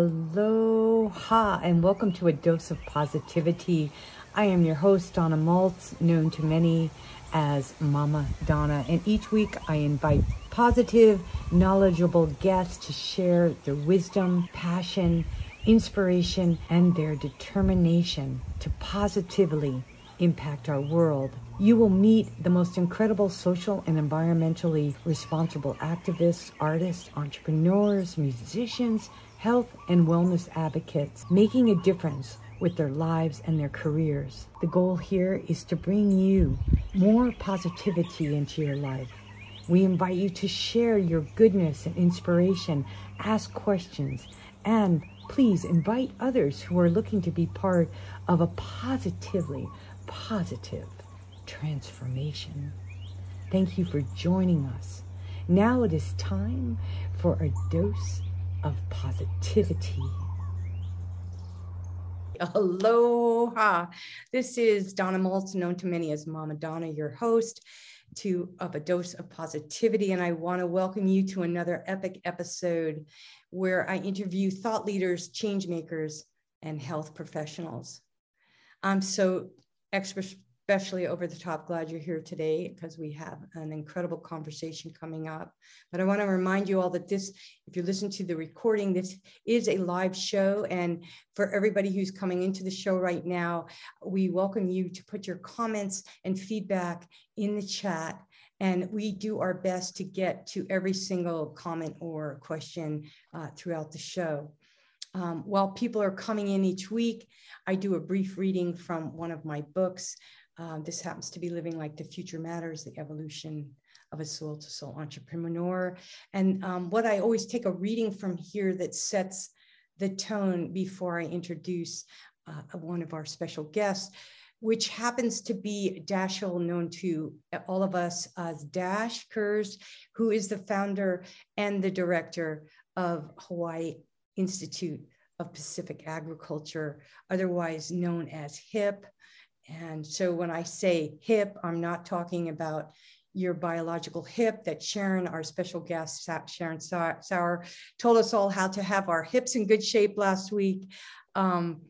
Aloha and welcome to a dose of positivity. I am your host, Donna Maltz, known to many as Mama Donna, and each week I invite positive, knowledgeable guests to share their wisdom, passion, inspiration, and their determination to positively impact our world. You will meet the most incredible social and environmentally responsible activists, artists, entrepreneurs, musicians, health and wellness advocates, making a difference with their lives and their careers. The goal here is to bring you more positivity into your life. We invite you to share your goodness and inspiration, ask questions, and please invite others who are looking to be part of a positively positive transformation. Thank you for joining us. Now it is time for a dose of positivity. Aloha. This is Donna Maltz, known to many as Mama Donna, your host to of a dose of positivity. And I want to welcome you to another epic episode where I interview thought leaders, change makers, and health professionals. I'm so extra especially over the top glad you're here today because we have an incredible conversation coming up. But I want to remind you all that this, if you listen to the recording, this is a live show. And for everybody who's coming into the show right now, we welcome you to put your comments and feedback in the chat. And we do our best to get to every single comment or question uh, throughout the show. Um, while people are coming in each week, I do a brief reading from one of my books. Um, this happens to be Living Like the Future Matters, the evolution of a soul to soul entrepreneur. And um, what I always take a reading from here that sets the tone before I introduce uh, one of our special guests, which happens to be Dashiell, known to all of us as Dash Kuhr, who is the founder and the director of Hawaii Institute of Pacific Agriculture, otherwise known as HIP. And so when I say hip, I'm not talking about your biological hip that Sharon, our special guest, Sharon Sauer, told us all how to have our hips in good shape last week. Um,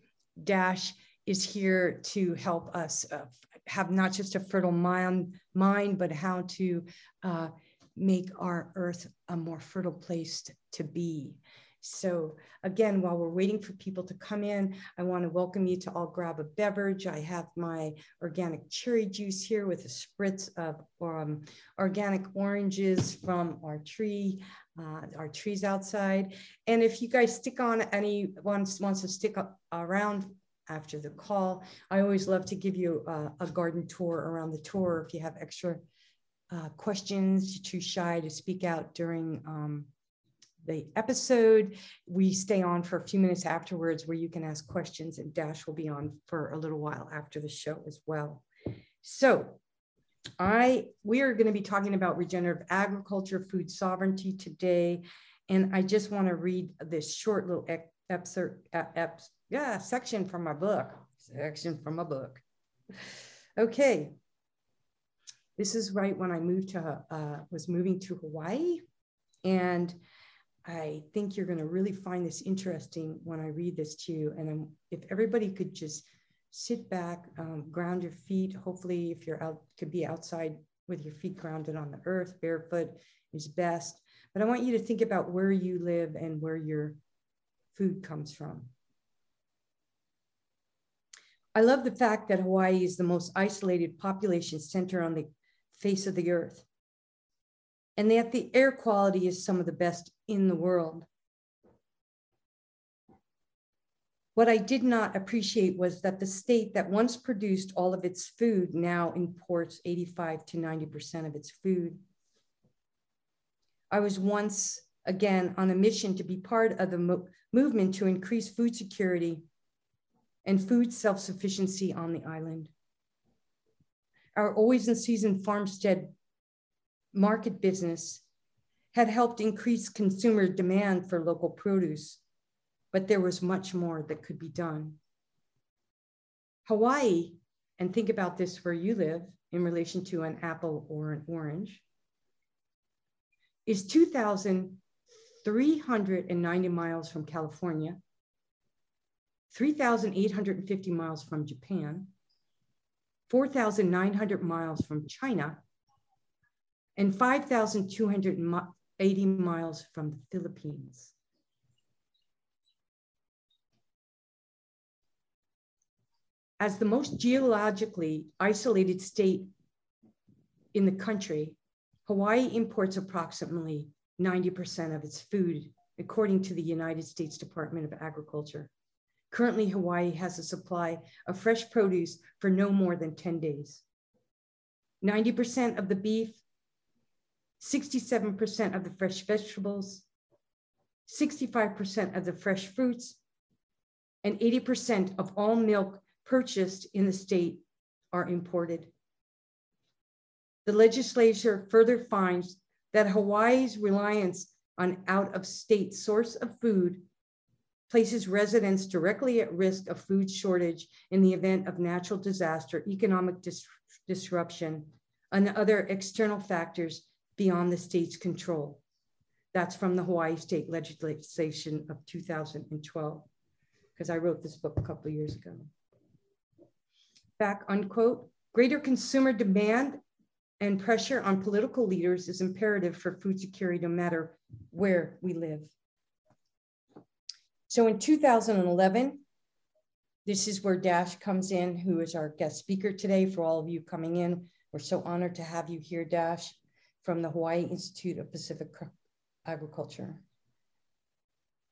Dash is here to help us uh, have not just a fertile mind, mind but how to uh, make our earth a more fertile place to be. So again, while we're waiting for people to come in, I want to welcome you to all grab a beverage. I have my organic cherry juice here with a spritz of um, organic oranges from our tree, uh, our trees outside. And if you guys stick on, anyone wants to stick around after the call, I always love to give you a, a garden tour around the tour if you have extra uh, questions, too shy to speak out during um, the episode. We stay on for a few minutes afterwards where you can ask questions, and Dash will be on for a little while after the show as well. So, I we are going to be talking about regenerative agriculture, food sovereignty today, and I just want to read this short little excerpt, yeah, section from my book. Section from my book. Okay, this is right when I moved to uh, was moving to Hawaii, and I think you're going to really find this interesting when I read this to you. And I'm, if everybody could just sit back, um, ground your feet. Hopefully, if you're out, could be outside with your feet grounded on the earth, barefoot is best. But I want you to think about where you live and where your food comes from. I love the fact that Hawaii is the most isolated population center on the face of the earth and that the air quality is some of the best in the world. What I did not appreciate was that the state that once produced all of its food now imports 85 to 90% of its food. I was once again on a mission to be part of the mo movement to increase food security and food self sufficiency on the island. Our always in season farmstead market business had helped increase consumer demand for local produce, but there was much more that could be done. Hawaii, and think about this where you live in relation to an apple or an orange, is 2,390 miles from California, 3,850 miles from Japan, 4,900 miles from China, and 5,280 miles from the Philippines. As the most geologically isolated state in the country, Hawaii imports approximately 90% of its food, according to the United States Department of Agriculture. Currently, Hawaii has a supply of fresh produce for no more than 10 days. 90% of the beef, 67% of the fresh vegetables, 65% of the fresh fruits, and 80% of all milk purchased in the state are imported. The legislature further finds that Hawaii's reliance on out of state source of food places residents directly at risk of food shortage in the event of natural disaster, economic dis disruption, and other external factors beyond the state's control. That's from the Hawaii state legislation of 2012, because I wrote this book a couple years ago. Back unquote, greater consumer demand and pressure on political leaders is imperative for food security no matter where we live. So in 2011, this is where Dash comes in, who is our guest speaker today for all of you coming in. We're so honored to have you here, Dash, from the Hawaii Institute of Pacific Agriculture.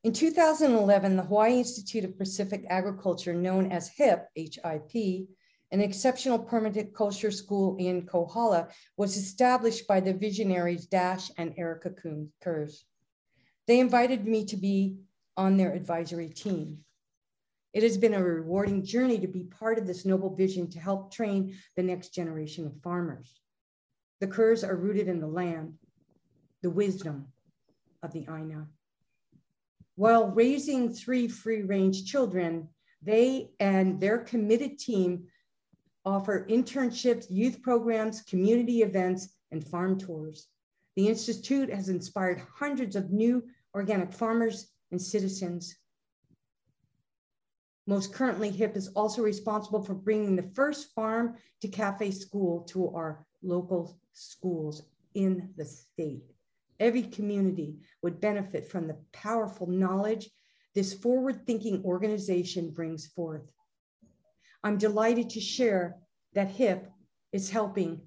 In 2011, the Hawaii Institute of Pacific Agriculture, known as HIP, H-I-P, an exceptional permanent culture school in Kohala, was established by the visionaries Dash and Erica Kuhr. They invited me to be on their advisory team. It has been a rewarding journey to be part of this noble vision to help train the next generation of farmers. The Kuhrs are rooted in the land, the wisdom of the Aina. While raising three free range children, they and their committed team offer internships, youth programs, community events, and farm tours. The Institute has inspired hundreds of new organic farmers and citizens. Most currently, HIP is also responsible for bringing the first farm to cafe school to our local schools in the state. Every community would benefit from the powerful knowledge this forward thinking organization brings forth. I'm delighted to share that HIP is helping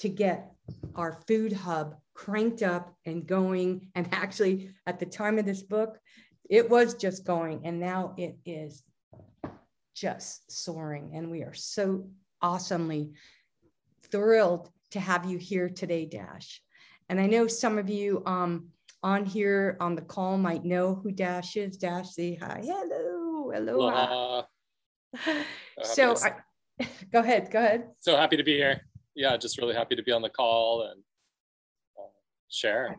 to get our food hub cranked up and going. And actually, at the time of this book, it was just going, and now it is just soaring. And we are so awesomely thrilled to have you here today, Dash. And I know some of you um, on here on the call might know who Dash is. Dash, say hi. Hello. Hello. so, I, go ahead. Go ahead. So happy to be here. Yeah, just really happy to be on the call and uh, share.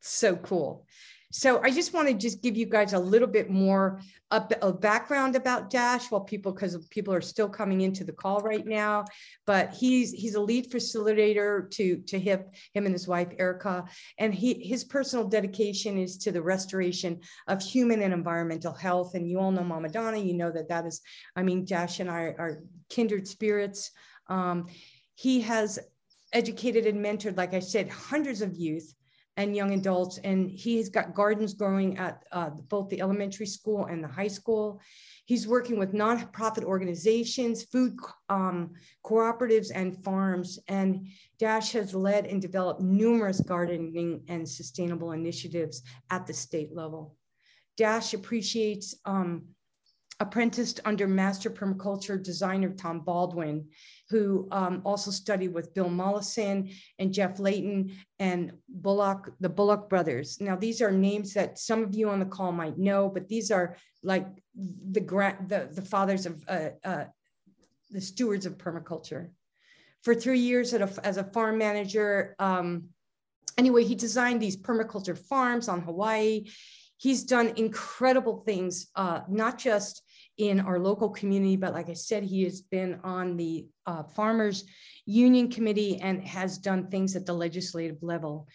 So cool. So I just want to just give you guys a little bit more a, background about Dash while people, because people are still coming into the call right now, but he's he's a lead facilitator to, to HIP, him and his wife, Erica, and he his personal dedication is to the restoration of human and environmental health. And you all know Mama Donna, you know that that is, I mean, Dash and I are kindred spirits. Um, he has educated and mentored, like I said, hundreds of youth and young adults. And he's got gardens growing at uh, both the elementary school and the high school. He's working with nonprofit organizations, food um, cooperatives, and farms. And Dash has led and developed numerous gardening and sustainable initiatives at the state level. Dash appreciates um, apprenticed under master permaculture designer Tom Baldwin who um, also studied with Bill Mollison and Jeff Layton and Bullock, the Bullock brothers. Now, these are names that some of you on the call might know, but these are like the, the, the fathers of uh, uh, the stewards of permaculture. For three years a, as a farm manager, um, anyway, he designed these permaculture farms on Hawaii. He's done incredible things, uh, not just in our local community. But like I said, he has been on the uh, Farmers Union Committee and has done things at the legislative level.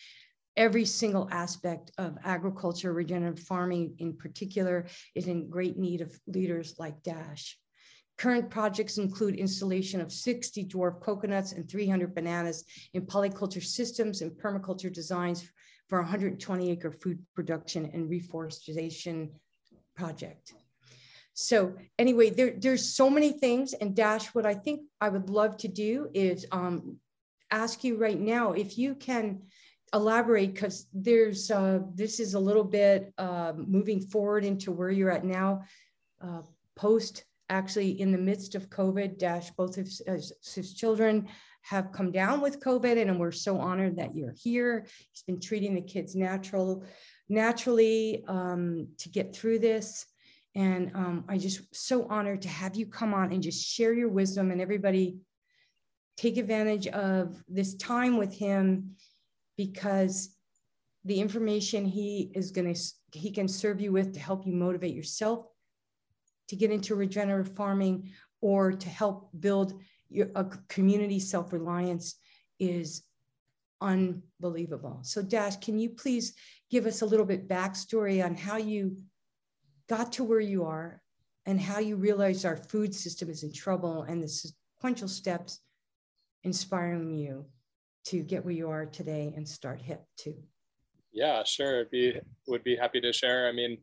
every single aspect of agriculture, regenerative farming in particular, is in great need of leaders like Dash. Current projects include installation of 60 dwarf coconuts and 300 bananas in polyculture systems and permaculture designs for 120 acre food production and reforestation project. So anyway, there, there's so many things and Dash, what I think I would love to do is um, ask you right now, if you can elaborate because there's uh, this is a little bit uh, moving forward into where you're at now uh, post actually in the midst of covid dash both of his, his, children have come down with covid and we're so honored that you're here. He's been treating the kids natural naturally um, to get through this and um, i just so honored to have you come on and just share your wisdom and everybody take advantage of this time with him because the information he is going to he can serve you with to help you motivate yourself to get into regenerative farming or to help build your, a community self-reliance is unbelievable. So dash can you please give us a little bit backstory on how you got to where you are and how you realized our food system is in trouble and the sequential steps inspiring you to get where you are today and start hip too. Yeah sure. Be would be happy to share. I mean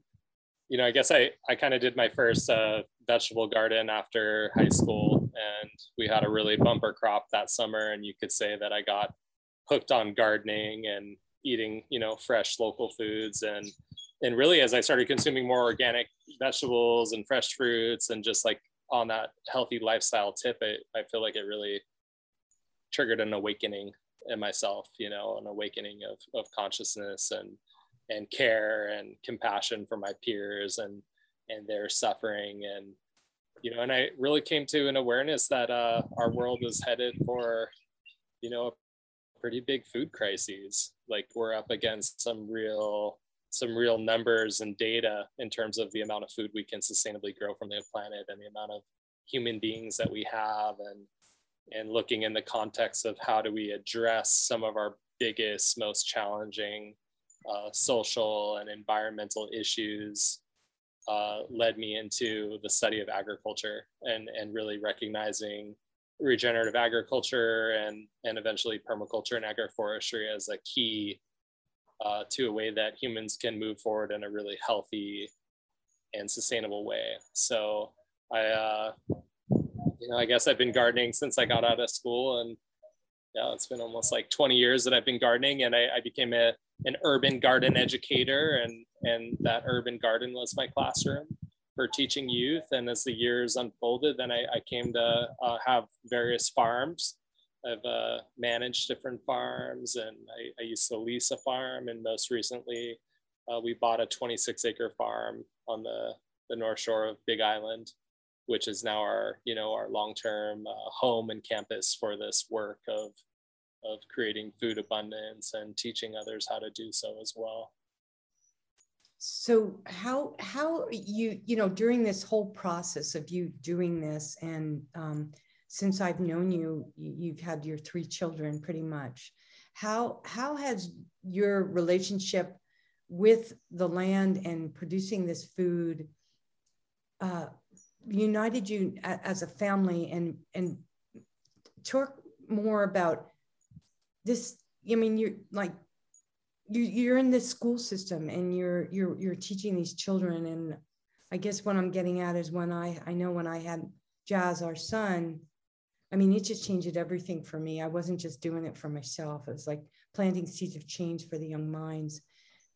you know i guess i i kind of did my first uh, vegetable garden after high school and we had a really bumper crop that summer and you could say that i got hooked on gardening and eating you know fresh local foods and and really as i started consuming more organic vegetables and fresh fruits and just like on that healthy lifestyle tip it, i feel like it really triggered an awakening in myself you know an awakening of, of consciousness and and care and compassion for my peers and and their suffering. And you know and i really came to an awareness that uh, our world is headed for you know a pretty big food crises. Like we're up against some real some real numbers and data in terms of the amount of food we can sustainably grow from the planet and the amount of human beings that we have and and looking in the context of how do we address some of our biggest, most challenging uh, social and environmental issues uh, led me into the study of agriculture and, and really recognizing regenerative agriculture and, and eventually permaculture and agroforestry as a key uh, to a way that humans can move forward in a really healthy and sustainable way. So I uh, you know, I guess I've been gardening since I got out of school, and yeah, it's been almost like 20 years that I've been gardening, and I, I became a an urban garden educator, and and that urban garden was my classroom for teaching youth. And as the years unfolded, then I, I came to uh, have various farms. I've uh, managed different farms, and I, I, used to lease a farm, and most recently, uh, we bought a 26 acre farm on the the North Shore of Big Island which is now our you know our long-term uh, home and campus for this work of of creating food abundance and teaching others how to do so as well. So how how you you know during this whole process of you doing this and um, since i've known you you've had your three children pretty much. How how has your relationship with the land and producing this food uh, united you as a family? And and talk more about this i mean you're like you, you're in this school system and you're you're you're teaching these children. And i guess what i'm getting at is when i i know when i had jazz our son i mean it just changed everything for me. I wasn't just doing it for myself. It was like planting seeds of change for the young minds.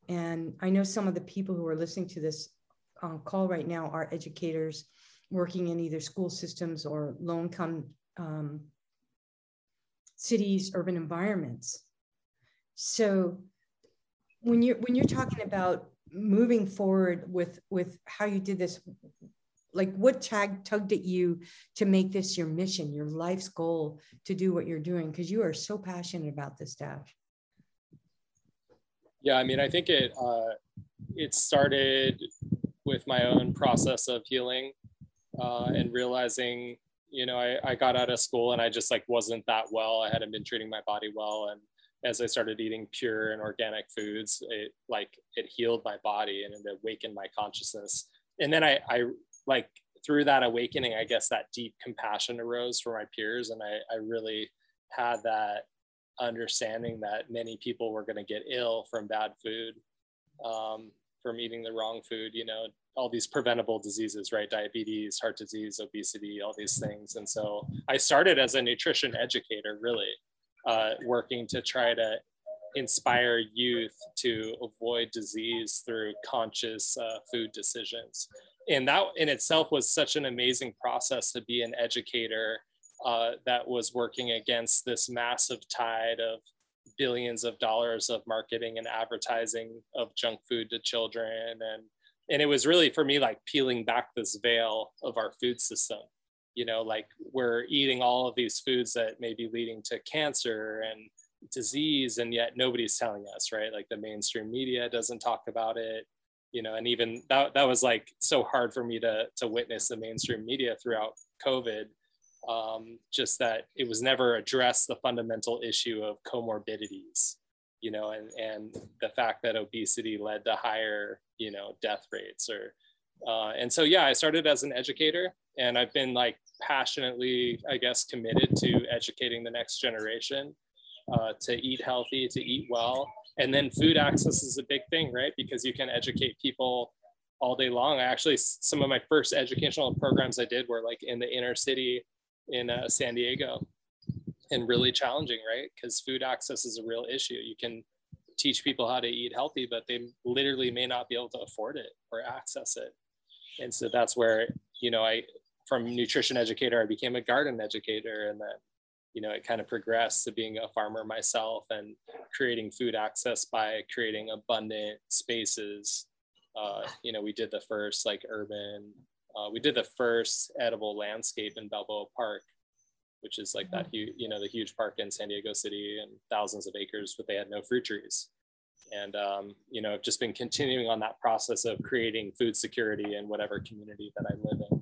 And i know some of the people who are listening to this uh, call right now are educators working in either school systems or low income um, cities, urban environments. So when you're when you're talking about moving forward with with how you did this, like what tag tugged at you to make this your mission, your life's goal to do what you're doing? Because you are so passionate about this, Dash. Yeah, I mean, I think it uh, it started with my own process of healing uh, and realizing you know I, I got out of school and i just like wasn't that well i hadn't been treating my body well and as I started eating pure and organic foods, it like it healed my body and it awakened my consciousness. And then I, I like through that awakening, I guess that deep compassion arose for my peers. And I, I really had that understanding that many people were going to get ill from bad food, um, from eating the wrong food, you know, all these preventable diseases, right? Diabetes, heart disease, obesity, all these things. And so I started as a nutrition educator, really uh, working to try to inspire youth to avoid disease through conscious uh, food decisions. And that in itself was such an amazing process to be an educator uh, that was working against this massive tide of billions of dollars of marketing and advertising of junk food to children and and it was really for me like peeling back this veil of our food system you know like we're eating all of these foods that may be leading to cancer and disease and yet nobody's telling us right? Like the mainstream media doesn't talk about it you know and even that, that was like so hard for me to to witness the mainstream media throughout covid um, just that it was never addressed the fundamental issue of comorbidities you know and and the fact that obesity led to higher you know death rates or uh, and so yeah i started as an educator and i've been like passionately i guess committed to educating the next generation uh, to eat healthy to eat well. And then food access is a big thing right? Because you can educate people all day long. I actually some of my first educational programs i did were like in the inner city in uh, san diego and really challenging right? Because food access is a real issue. You can teach people how to eat healthy but they literally may not be able to afford it or access it. And so that's where you know i from nutrition educator i became a garden educator and then you know it kind of progressed to being a farmer myself and creating food access by creating abundant spaces. Uh, you know we did the first like urban uh, we did the first edible landscape in balboa park which is like that mm-hmm. huge you know the huge park in san diego city and thousands of acres but they had no fruit trees. And um, you know i've just been continuing on that process of creating food security in whatever community that i live in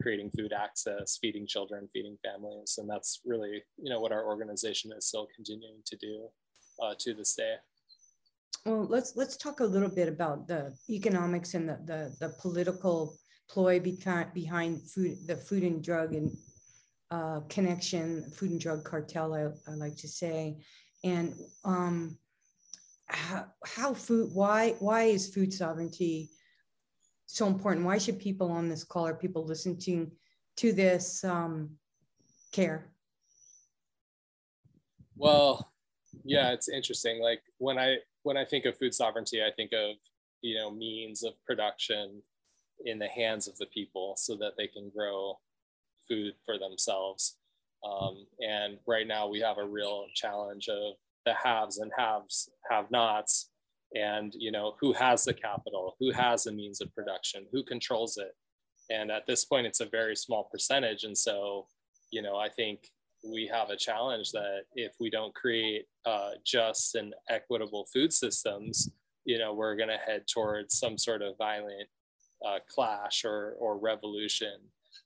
creating food access, feeding children, feeding families, and that's really you know what our organization is still continuing to do uh, to this day. Well, let's let's talk a little bit about the economics and the the, the political ploy behind behind food the food and drug and uh, connection, food and drug cartel, I, I like to say, and um, how, how food why why is food sovereignty so important? Why should people on this call or people listening to this um, care? Well, yeah, it's interesting. Like when I when I think of food sovereignty, I think of you know means of production in the hands of the people so that they can grow food for themselves. Um, and right now we have a real challenge of the haves and haves have nots and you know who has the capital who has the means of production who controls it. And at this point it's a very small percentage. And so you know i think we have a challenge that if we don't create uh, just and equitable food systems you know we're going to head towards some sort of violent uh, clash or or revolution.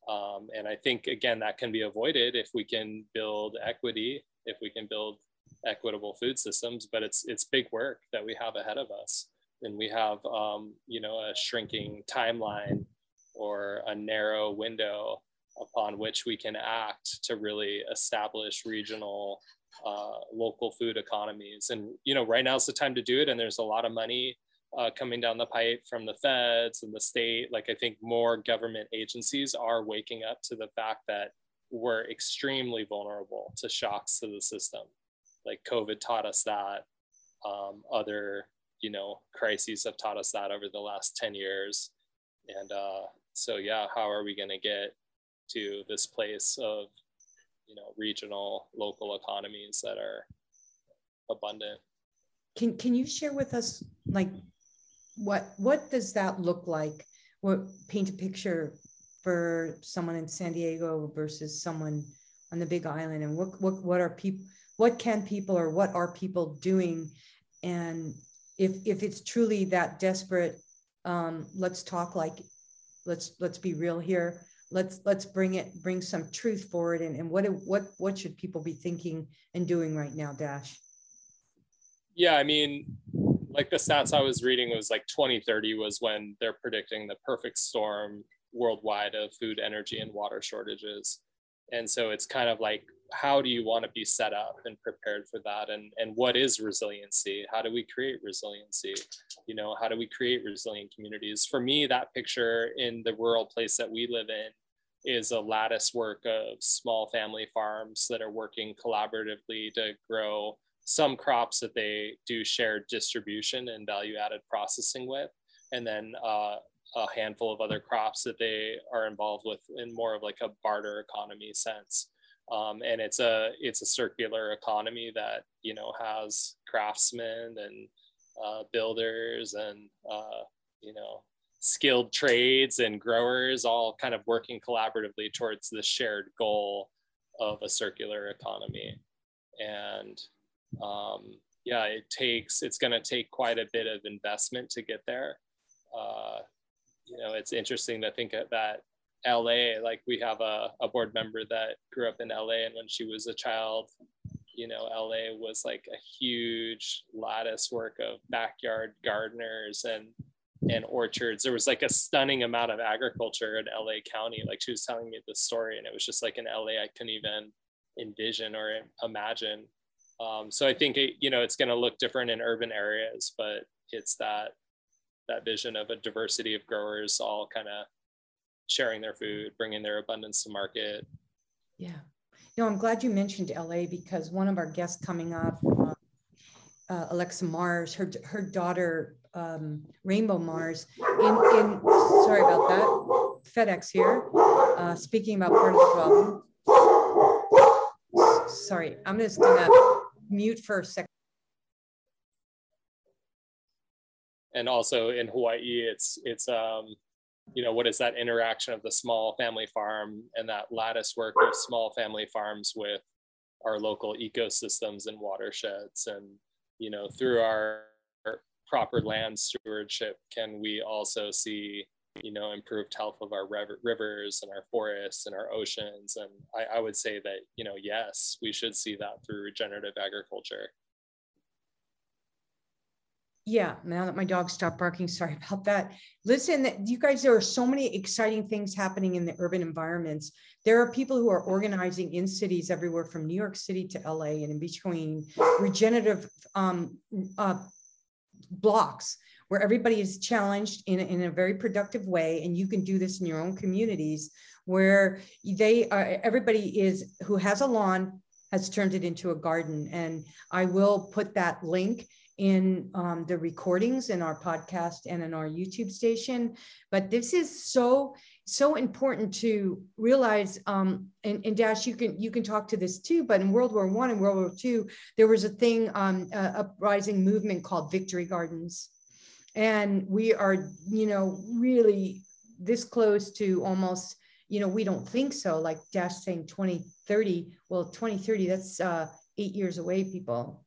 Um, and i think again that can be avoided if we can build equity if we can build equitable food systems, but it's it's big work that we have ahead of us, and we have um, you know a shrinking timeline or a narrow window upon which we can act to really establish regional uh, local food economies. And you know right now is the time to do it, and there's a lot of money. Uh, coming down the pipe from the feds and the state. Like, I think more government agencies are waking up to the fact that we're extremely vulnerable to shocks to the system like COVID taught us that. Um, other, you know, crises have taught us that over the last 10 years. And uh, so, yeah, how are we going to get to this place of, you know, regional, local economies that are abundant? Can, can you share with us, like, what what does that look like? What paint a picture for someone in San Diego versus someone on the Big Island, and what what what are people what can people or what are people doing? And if if it's truly that desperate um, let's talk like let's let's be real here. Let's let's bring it bring some truth forward and, and what what what should people be thinking and doing right now dash? Yeah, I mean, like the stats I was reading was like 2030 was when they're predicting the perfect storm worldwide of food, energy, and water shortages. And so it's kind of like, how do you want to be set up and prepared for that? And, and what is resiliency? How do we create resiliency? You know, how do we create resilient communities? For me, that picture in the rural place that we live in is a lattice work of small family farms that are working collaboratively to grow some crops that they do shared distribution and value added processing with, and then uh, a handful of other crops that they are involved with in more of like a barter economy sense. Um, and it's a it's a circular economy that you know has craftsmen and uh, builders and uh, you know skilled trades and growers all kind of working collaboratively towards the shared goal of a circular economy and um, yeah, it takes, it's going to take quite a bit of investment to get there. Uh, you know, it's interesting to think that LA, like we have a, a board member that grew up in LA, and when she was a child, you know, LA was like a huge lattice work of backyard gardeners and and orchards. There was like a stunning amount of agriculture in LA County. Like she was telling me the story, and it was just like in LA I couldn't even envision or imagine. Um, so I think it, you know it's going to look different in urban areas, but it's that that vision of a diversity of growers all kind of sharing their food, bringing their abundance to market. Yeah, no, I'm glad you mentioned LA because one of our guests coming up, uh, uh, Alexa Mars, her her daughter um, Rainbow Mars, in in sorry about that, FedEx here, uh, speaking about part of the problem. Sorry, I'm just gonna mute for a second. And also in Hawaii, it's it's um, you know what is that interaction of the small family farm and that lattice work of small family farms with our local ecosystems and watersheds? And you know through our proper land stewardship can we also see you know improved health of our rivers and our forests and our oceans? And I, I, would say that you know yes we should see that through regenerative agriculture yeah now that my dog stopped barking sorry about that. Listen you guys there are so many exciting things happening in the urban environments. There are people who are organizing in cities everywhere from new york city to la and in between regenerative um, uh, blocks where everybody is challenged in in a very productive way and you can do this in your own communities where they are everybody is who has a lawn has turned it into a garden. And i will put that link in um, the recordings in our podcast and in our youtube station. But this is so so important to realize um, and, and, dash you can you can talk to this too but in world war one and world war two there was a thing um, a uprising movement called victory gardens. And we are you know really this close to almost you know we don't think so. Like dash saying 2030 well 2030 that's uh, eight years away people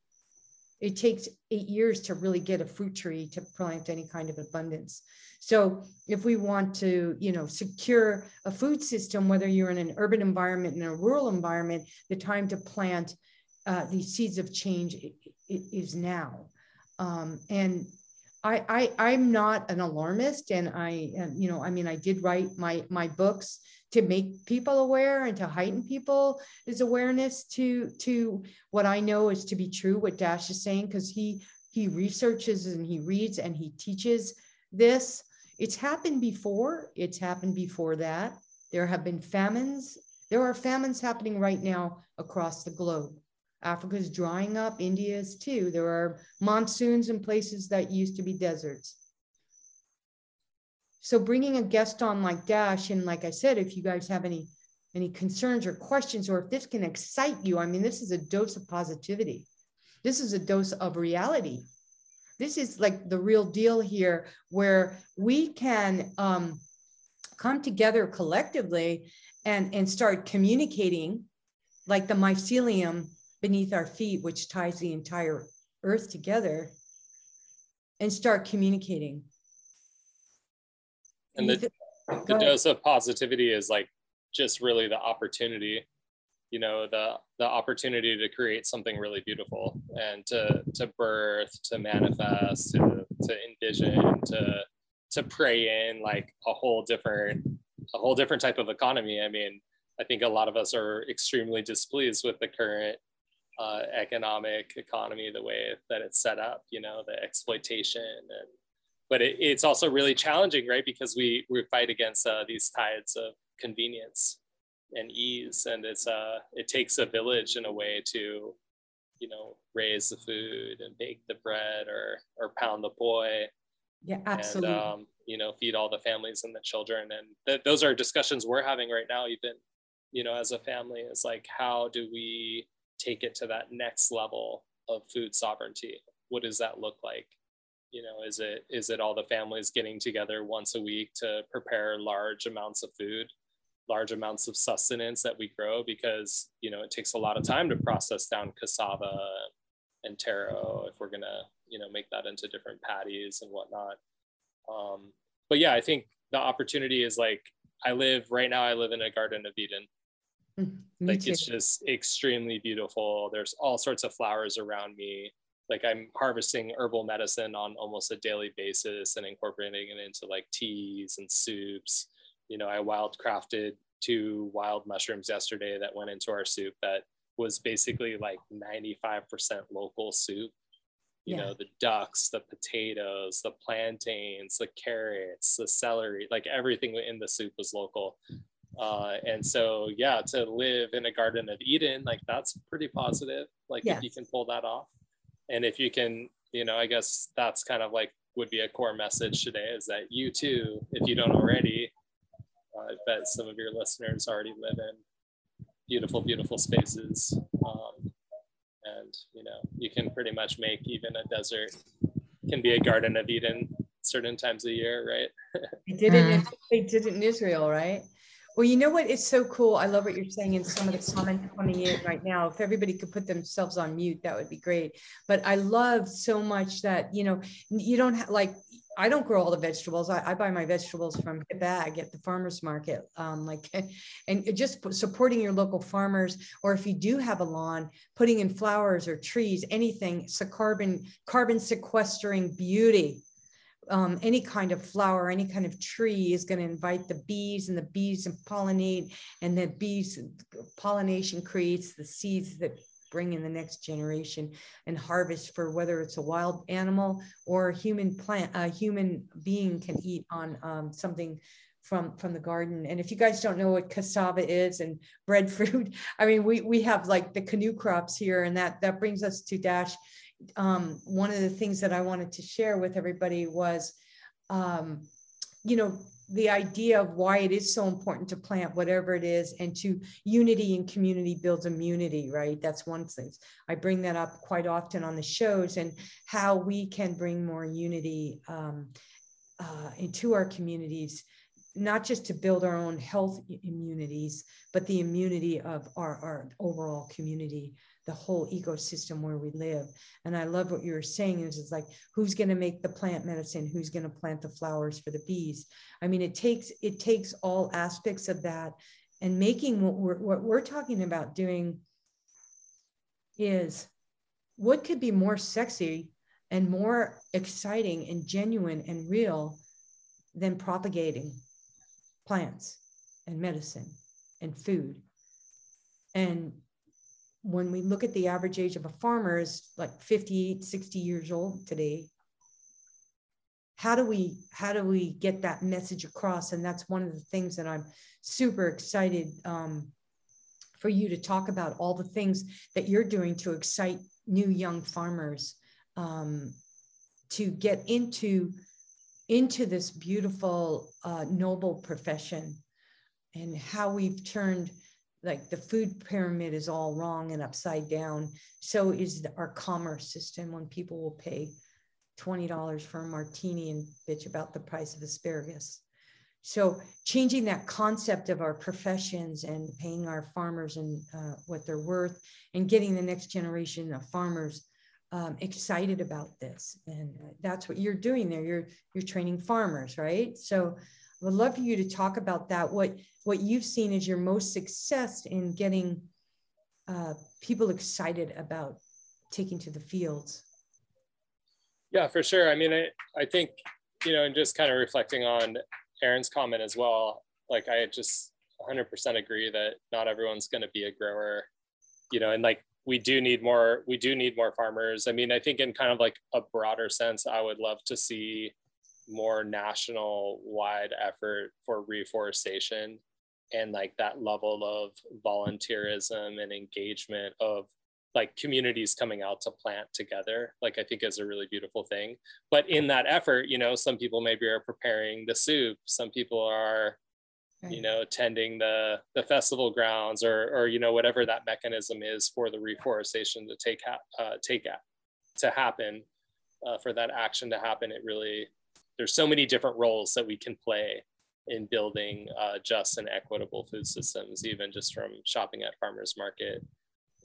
it takes eight years to really get a fruit tree to plant any kind of abundance. So if we want to you know secure a food system whether you're in an urban environment in a rural environment the time to plant uh, these seeds of change is now. Um, and I, I I'm not an alarmist, and I you know I mean I did write my my books to make people aware and to heighten people's awareness to to what I know is to be true. What Dash is saying because he he researches and he reads and he teaches this. It's happened before. It's happened before that. There have been famines. There are famines happening right now across the globe. Africa's drying up, India is too. There are monsoons in places that used to be deserts. So bringing a guest on like Dash, and like I said, if you guys have any any concerns or questions, or if this can excite you, I mean, this is a dose of positivity. This is a dose of reality. This is like the real deal here, where we can um, come together collectively and, and start communicating like the mycelium beneath our feet, which ties the entire earth together, and start communicating. And the, the dose of positivity is like just really the opportunity, you know, the the opportunity to create something really beautiful and to to birth to manifest to to envision to to pray in like a whole different a whole different type of economy i mean i think a lot of us are extremely displeased with the current uh, economic economy the way that it's set up you know the exploitation and but it, it's also really challenging right? Because we we fight against uh, these tides of convenience and ease. And it's uh it takes a village in a way to you know raise the food and bake the bread or or pound the poi. Yeah absolutely. and, um, you know feed all the families and the children. And th- those are discussions we're having right now even you know as a family is like how do we take it to that next level of food sovereignty? What does that look like? You know is it is it all the families getting together once a week to prepare large amounts of food large amounts of sustenance that we grow? Because you know it takes a lot of time to process down cassava and taro if we're gonna you know make that into different patties and whatnot. Um, but yeah i think the opportunity is like i live right now i live in a garden of eden mm, me like it's just extremely beautiful there's all sorts of flowers around me like i'm harvesting herbal medicine on almost a daily basis and incorporating it into like teas and soups you know, I wild crafted two wild mushrooms yesterday that went into our soup that was basically like 95% local soup. You yeah. know, the ducks, the potatoes, the plantains, the carrots, the celery, like everything in the soup was local. Uh, and so, yeah, to live in a garden of Eden, like that's pretty positive. Like yes. if you can pull that off. And if you can, you know, I guess that's kind of like would be a core message today is that you too, if you don't already, I bet some of your listeners already live in beautiful, beautiful spaces. Um, and, you know, you can pretty much make even a desert can be a Garden of Eden certain times a year, right? they did it. In, they did it in Israel, right? Well, you know what? It's so cool. I love what you're saying in some of the comments coming in right now. If everybody could put themselves on mute, that would be great. But I love so much that, you know, you don't have like, I don't grow all the vegetables. I, I buy my vegetables from a bag at the farmer's market. Um, like, and just supporting your local farmers, or if you do have a lawn, putting in flowers or trees, anything, so carbon, carbon sequestering beauty um, any kind of flower, any kind of tree is going to invite the bees and the bees and pollinate and the bees pollination creates the seeds that bring in the next generation and harvest for whether it's a wild animal or a human plant, a human being can eat on um, something from from the garden. And if you guys don't know what cassava is and breadfruit, I mean, we we have like the canoe crops here, and that that brings us to Dash um, one of the things that I wanted to share with everybody was, um, you know, the idea of why it is so important to plant whatever it is and to unity and community builds immunity, right? That's one thing. I bring that up quite often on the shows and how we can bring more unity um, uh, into our communities not just to build our own health immunities, but the immunity of our, our overall community the whole ecosystem where we live. And I love what you were saying is it's like who's going to make the plant medicine, who's going to plant the flowers for the bees. I mean, it takes it takes all aspects of that and making what we're what we're talking about doing is what could be more sexy and more exciting and genuine and real than propagating plants and medicine and food and when we look at the average age of a farmer is like 58 60 years old today how do we how do we get that message across? And that's one of the things that i'm super excited um, for you to talk about all the things that you're doing to excite new young farmers um, to get into into this beautiful uh, noble profession and how we've turned like the food pyramid is all wrong and upside down. So is our commerce system when people will pay $20 for a martini and bitch about the price of asparagus. So changing that concept of our professions and paying our farmers and uh, what they're worth and getting the next generation of farmers um, excited about this. And uh, that's what you're doing there. You're, you're training farmers, right? So would love for you to talk about that. What what you've seen is your most success in getting uh, people excited about taking to the fields? Yeah, for sure. I mean, I, I think, you know, and just kind of reflecting on Aaron's comment as well, like I just 100% agree that not everyone's going to be a grower, you know, and like we do need more, we do need more farmers. I mean, I think in kind of like a broader sense, I would love to see more national wide effort for reforestation and like that level of volunteerism and engagement of like communities coming out to plant together like i think is a really beautiful thing. But in that effort you know some people maybe are preparing the soup some people are right. you know tending the the festival grounds or or you know whatever that mechanism is for the reforestation to take ha- uh, take to happen uh, for that action to happen it really there's so many different roles that we can play in building uh, just and equitable food systems, even just from shopping at farmers market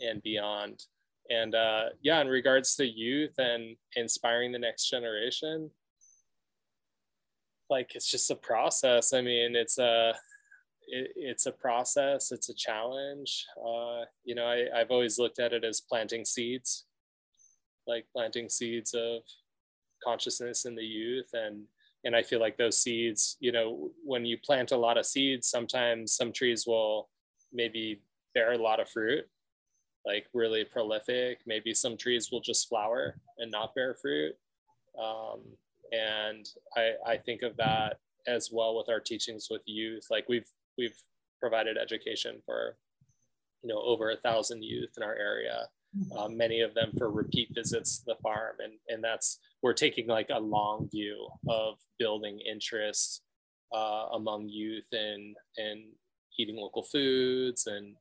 and beyond. And uh, yeah, in regards to youth and inspiring the next generation, like it's just a process. I mean, it's a it, it's a process. It's a challenge. Uh, you know, I, I've always looked at it as planting seeds, like planting seeds of consciousness in the youth. And and i feel like those seeds you know when you plant a lot of seeds sometimes some trees will maybe bear a lot of fruit like really prolific. Maybe some trees will just flower and not bear fruit. Um, and I, I think of that as well with our teachings with youth. Like we've we've provided education for you know over a thousand youth in our area uh, many of them for repeat visits to the farm. And, and that's, we're taking like a long view of building interest uh, among youth and, and eating local foods and,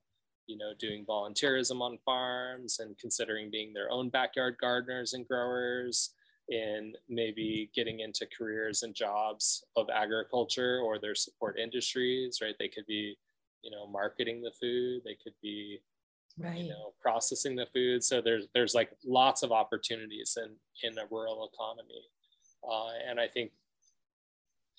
you know, doing volunteerism on farms and considering being their own backyard gardeners and growers and maybe getting into careers and jobs of agriculture or their support industries, right? They could be, you know, marketing the food, they could be right. you know, processing the food. So there's there's like lots of opportunities in in a rural economy, uh, and I think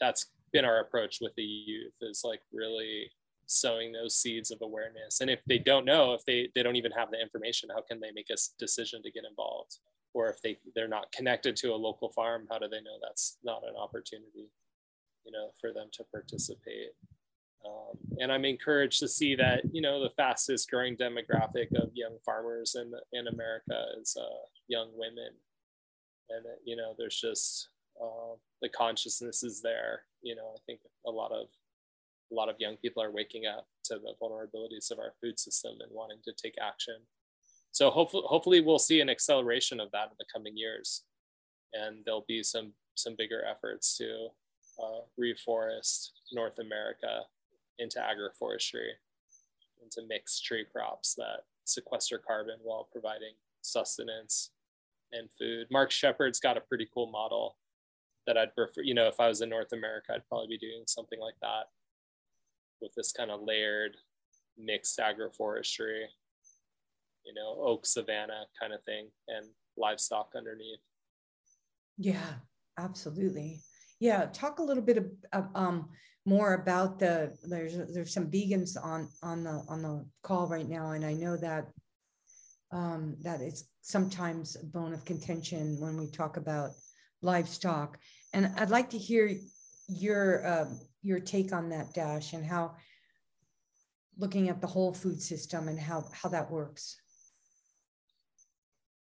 that's been our approach with the youth is like really sowing those seeds of awareness. And if they don't know, if they they don't even have the information, how can they make a decision to get involved? Or if they they're not connected to a local farm, how do they know that's not an opportunity, you know, for them to participate? Um, and I'm encouraged to see that, you know, the fastest growing demographic of young farmers in, in America is uh, young women. And, uh, you know, there's just uh, the consciousness is there. You know, I think a lot of a lot of young people are waking up to the vulnerabilities of our food system and wanting to take action. So hopefully, hopefully we'll see an acceleration of that in the coming years, and there'll be some some bigger efforts to uh, reforest North America into agroforestry, into mixed tree crops that sequester carbon while providing sustenance and food. Mark Shepard's got a pretty cool model that I'd prefer, you know, if I was in North America, I'd probably be doing something like that with this kind of layered mixed agroforestry, you know, oak savanna kind of thing and livestock underneath. Yeah, absolutely. Yeah, talk a little bit of, um, more about the there's there's some vegans on on the on the call right now, and I know that um, that it's sometimes a bone of contention when we talk about livestock. And I'd like to hear your uh, your take on that, Dash, and how looking at the whole food system and how how that works.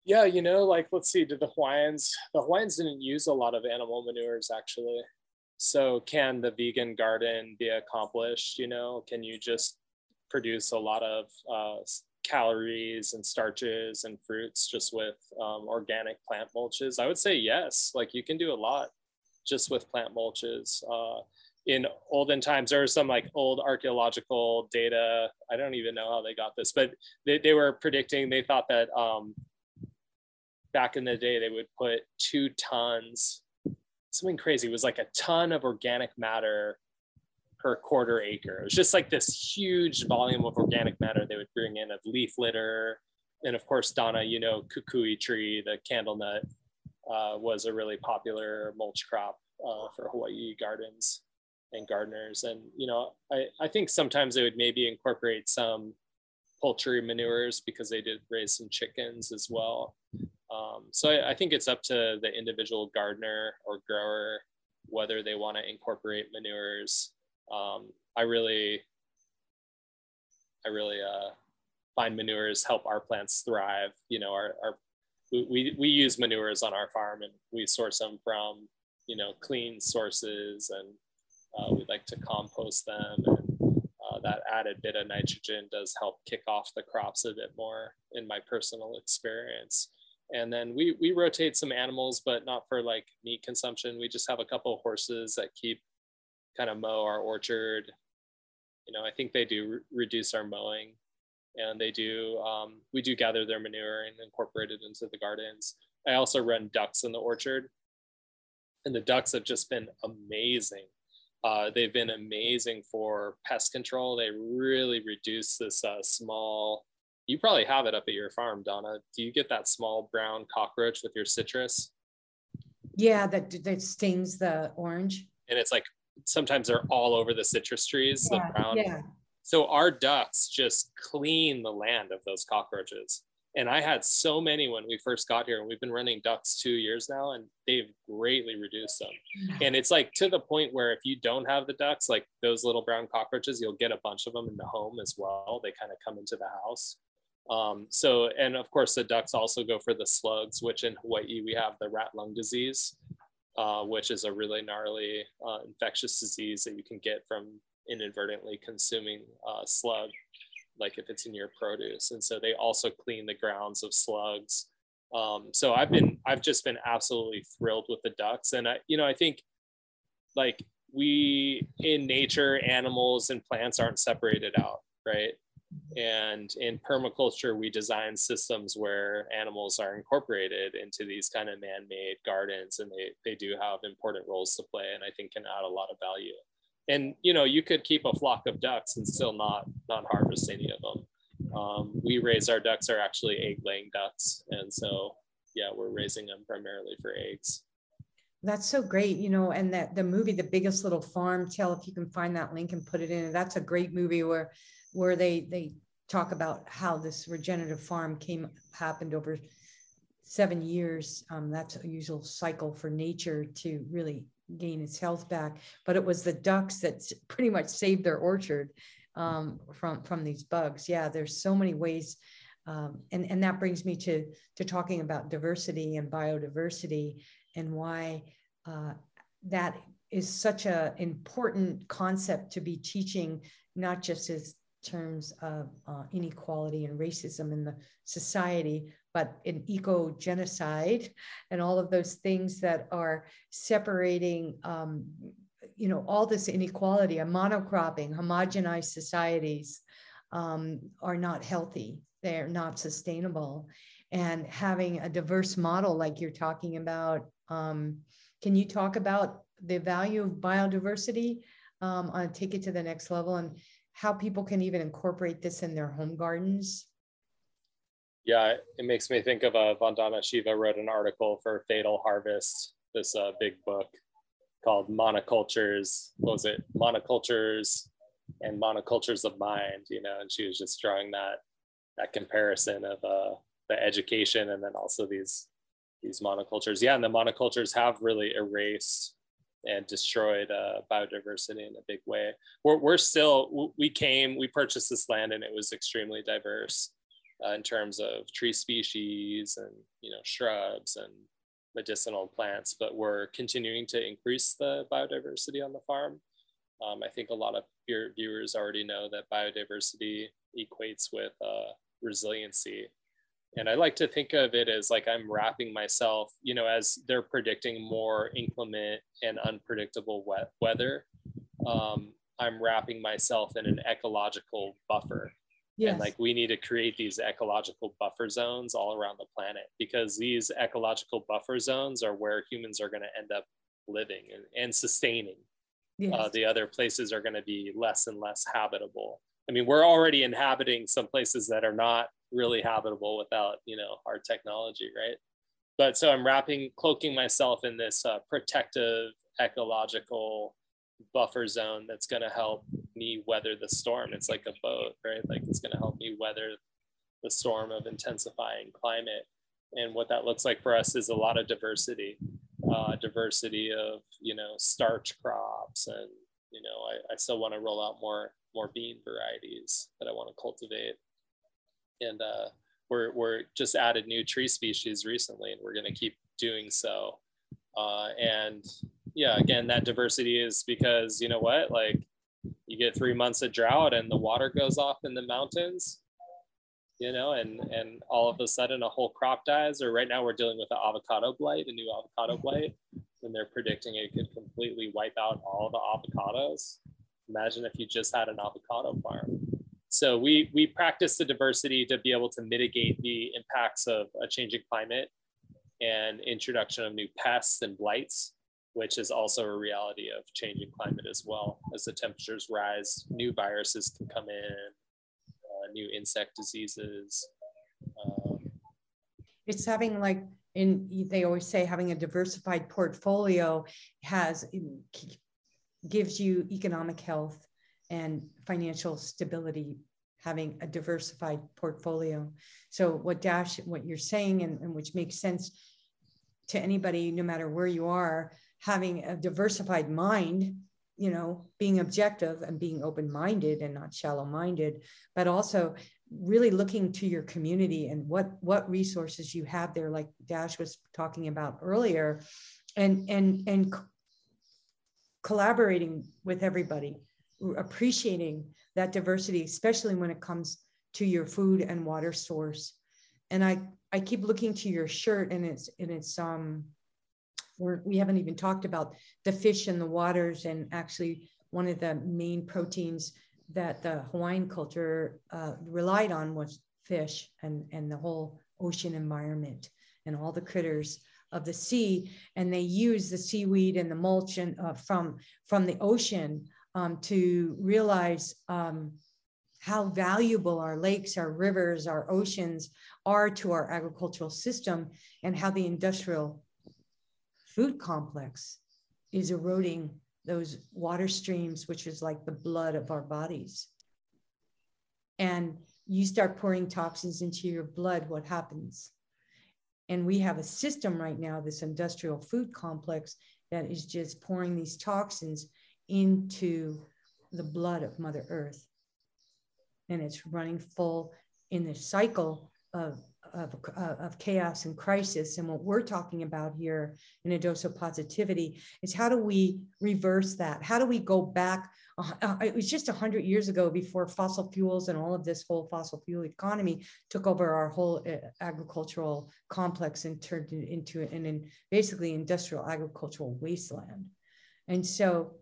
Yeah, you know, like let's see, did the Hawaiians the Hawaiians didn't use a lot of animal manures actually. So can the vegan garden be accomplished? You know, can you just produce a lot of uh, calories and starches and fruits just with um, organic plant mulches? I would say yes. Like you can do a lot just with plant mulches. Uh, in olden times, there was some like old archaeological data. I don't even know how they got this, but they, they were predicting, they thought that um, back in the day, they would put two tons, something crazy. It was like a ton of organic matter per quarter acre. It was just like this huge volume of organic matter they would bring in of leaf litter. And of course, Donna, you know, kukui tree, the candle nut, uh, was a really popular mulch crop uh, for Hawaii gardens and gardeners. And, you know, I, I think sometimes they would maybe incorporate some poultry manures because they did raise some chickens as well. Um, so I, I, think it's up to the individual gardener or grower whether they want to incorporate manures. Um, I really, I really uh, find manures help our plants thrive. You know, our, our we, we use manures on our farm and we source them from, you know, clean sources and uh, we like to compost them and uh, that added bit of nitrogen does help kick off the crops a bit more in my personal experience. And then we, we rotate some animals, but not for like meat consumption. We just have a couple of horses that keep kind of mow our orchard. You know, I think they do re- reduce our mowing and they do, um, we do gather their manure and incorporate it into the gardens. I also run ducks in the orchard and the ducks have just been amazing. Uh, they've been amazing for pest control. They really reduce this uh, small you probably have it up at your farm, Donna. Do you get that small brown cockroach with your citrus? Yeah, that that stings the orange. And it's like sometimes they're all over the citrus trees, yeah, the brown. Yeah. So our ducks just clean the land of those cockroaches. And I had so many when we first got here, and we've been running ducks two years now, and they've greatly reduced them. And it's like to the point where if you don't have the ducks, like those little brown cockroaches, you'll get a bunch of them in the home as well. They kind of come into the house. Um, so, and of course, the ducks also go for the slugs, which in Hawaii we have the rat lung disease, uh, which is a really gnarly uh, infectious disease that you can get from inadvertently consuming uh, slug, like if it's in your produce. And so they also clean the grounds of slugs. Um, so I've been, I've just been absolutely thrilled with the ducks. And I, you know, I think like we in nature, animals and plants aren't separated out, right? And in permaculture, we design systems where animals are incorporated into these kind of man-made gardens, and they they do have important roles to play, and I think can add a lot of value. And you know, you could keep a flock of ducks and still not not harvest any of them. Um, we raise our ducks are actually egg-laying ducks, and so yeah, we're raising them primarily for eggs. That's so great, you know, and that the movie, The Biggest Little Farm, tell if you can find that link and put it in. That's a great movie where where they they talk about how this regenerative farm came happened over seven years. Um, that's a usual cycle for nature to really gain its health back. But it was the ducks that pretty much saved their orchard um, from from these bugs. Yeah, there's so many ways, um, and and that brings me to to talking about diversity and biodiversity and why uh, that is such an important concept to be teaching, not just as terms of uh, inequality and racism in the society, but in eco genocide and all of those things that are separating, um, you know, all this inequality, a monocropping, homogenized societies um, are not healthy. They're not sustainable. And having a diverse model like you're talking about, um, can you talk about the value of biodiversity? Um, on take it to the next level and how people can even incorporate this in their home gardens? Yeah, it makes me think of a uh, Vandana Shiva wrote an article for Fatal Harvest, this uh, big book called Monocultures. What was it? Monocultures and Monocultures of Mind, you know, and she was just drawing that that comparison of uh, the education and then also these these monocultures. Yeah, and the monocultures have really erased and destroyed uh, biodiversity in a big way. We're, we're still, we came, we purchased this land and it was extremely diverse uh, in terms of tree species and, you know, shrubs and medicinal plants, but we're continuing to increase the biodiversity on the farm. Um, I think a lot of your viewers already know that biodiversity equates with uh, resiliency and I like to think of it as like I'm wrapping myself, you know, as they're predicting more inclement and unpredictable wet weather. Um, I'm wrapping myself in an ecological buffer. Yes. And like we need to create these ecological buffer zones all around the planet because these ecological buffer zones are where humans are going to end up living and, and sustaining. Yes. Uh, the other places are going to be less and less habitable. I mean, we're already inhabiting some places that are not really habitable without you know our technology right but so i'm wrapping cloaking myself in this uh, protective ecological buffer zone that's going to help me weather the storm. It's like a boat, right? Like it's going to help me weather the storm of intensifying climate. And what that looks like for us is a lot of diversity, uh, diversity of you know starch crops, and you know I, I still want to roll out more more bean varieties that I want to cultivate. And uh, we're we're just added new tree species recently, and we're going to keep doing so. Uh, and yeah, again, that diversity is because you know what, like you get three months of drought and the water goes off in the mountains you know and and all of a sudden a whole crop dies or right now we're dealing with the avocado blight a new avocado blight and they're predicting it could completely wipe out all the avocados imagine if you just had an avocado farm so we we practice the diversity to be able to mitigate the impacts of a changing climate and introduction of new pests and blights which is also a reality of changing climate as well. As the temperatures rise, new viruses can come in, uh, new insect diseases. Um, it's having like in they always say having a diversified portfolio has gives you economic health and financial stability having a diversified portfolio. So what dash what you're saying and, and which makes sense to anybody no matter where you are having a diversified mind you know being objective and being open-minded and not shallow-minded but also really looking to your community and what what resources you have there like dash was talking about earlier and and and collaborating with everybody appreciating that diversity especially when it comes to your food and water source and i i keep looking to your shirt and it's and it's um we're, we haven't even talked about the fish and the waters and actually one of the main proteins that the Hawaiian culture uh, relied on was fish and, and the whole ocean environment and all the critters of the sea. And they use the seaweed and the mulch and, uh, from, from the ocean um, to realize um, how valuable our lakes, our rivers, our oceans are to our agricultural system and how the industrial food complex is eroding those water streams, which is like the blood of our bodies. And you start pouring toxins into your blood, what happens? And we have a system right now, this industrial food complex, that is just pouring these toxins into the blood of Mother Earth. And it's running full in this cycle of of, uh, of chaos and crisis. And what we're talking about here in a dose of positivity is how do we reverse that? How do we go back? Uh, uh it was just 100 years ago before fossil fuels and all of this whole fossil fuel economy took over our whole agricultural complex and turned it into an, an basically industrial agricultural wasteland. And so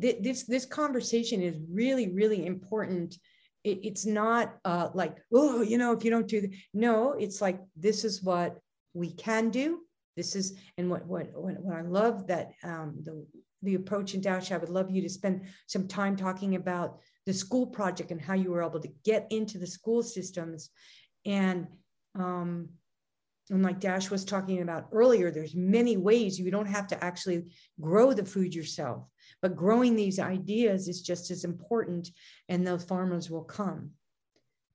th- this, this conversation is really, really important. It, it's not uh, like oh you know if you don't do no it's like this is what we can do. This is and what what what, what i love that um, the the approach in dash i would love you to spend some time talking about the school project and how you were able to get into the school systems. And um, and like Dash was talking about earlier, there's many ways you don't have to actually grow the food yourself, but growing these ideas is just as important, and those farmers will come.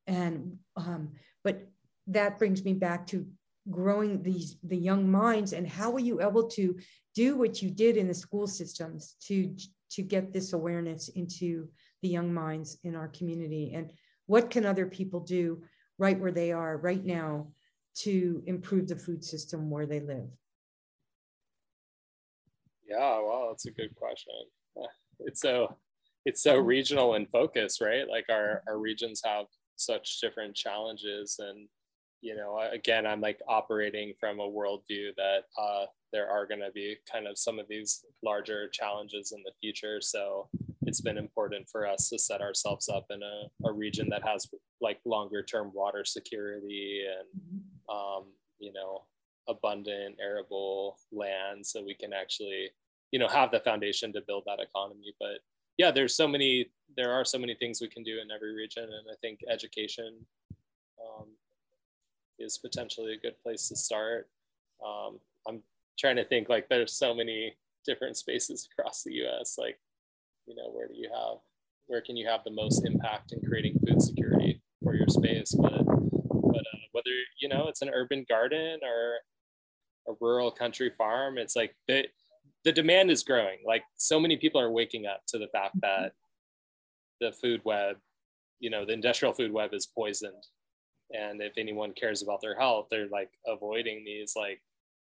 And um, but that brings me back to growing these the young minds and how were you able to do what you did in the school systems to to get this awareness into the young minds in our community and what can other people do right where they are right now to improve the food system where they live? Yeah, well, that's a good question. It's so it's so regional in focus, right? Like our our regions have such different challenges, and you know, again, I'm like operating from a worldview that uh, there are going to be kind of some of these larger challenges in the future. So it's been important for us to set ourselves up in a, a region that has like longer term water security and mm-hmm. Um, you know abundant arable land so we can actually you know have the foundation to build that economy. But yeah there's so many there are so many things we can do in every region and i think education um, is potentially a good place to start. Um, i'm trying to think like there's so many different spaces across the us like you know where do you have where can you have the most impact in creating food security for your space? But whether you know it's an urban garden or a rural country farm it's like the the demand is growing. Like so many people are waking up to the fact mm-hmm. that the food web you know the industrial food web is poisoned. And if anyone cares about their health they're like avoiding these like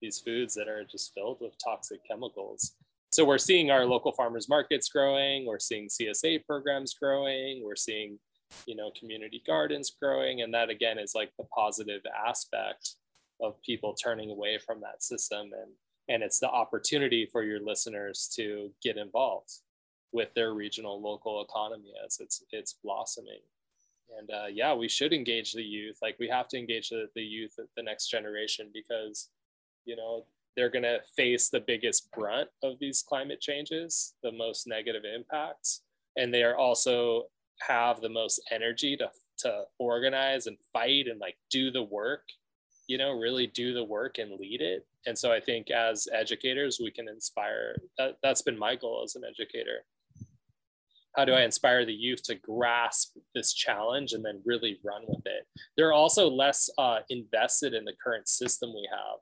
these foods that are just filled with toxic chemicals. So we're seeing our local farmers markets growing we're seeing csa programs growing we're seeing you know community gardens growing and that again is like the positive aspect of people turning away from that system and and it's the opportunity for your listeners to get involved with their regional local economy as it's it's blossoming. And uh, yeah we should engage the youth. Like we have to engage the, the youth the next generation because you know they're going to face the biggest brunt of these climate changes, the most negative impacts, and they are also have the most energy to to organize and fight and like do the work, you know, really do the work and lead it. And so I think as educators, we can inspire. That, that's been my goal as an educator. How do I inspire the youth to grasp this challenge and then really run with it? They're also less uh, invested in the current system we have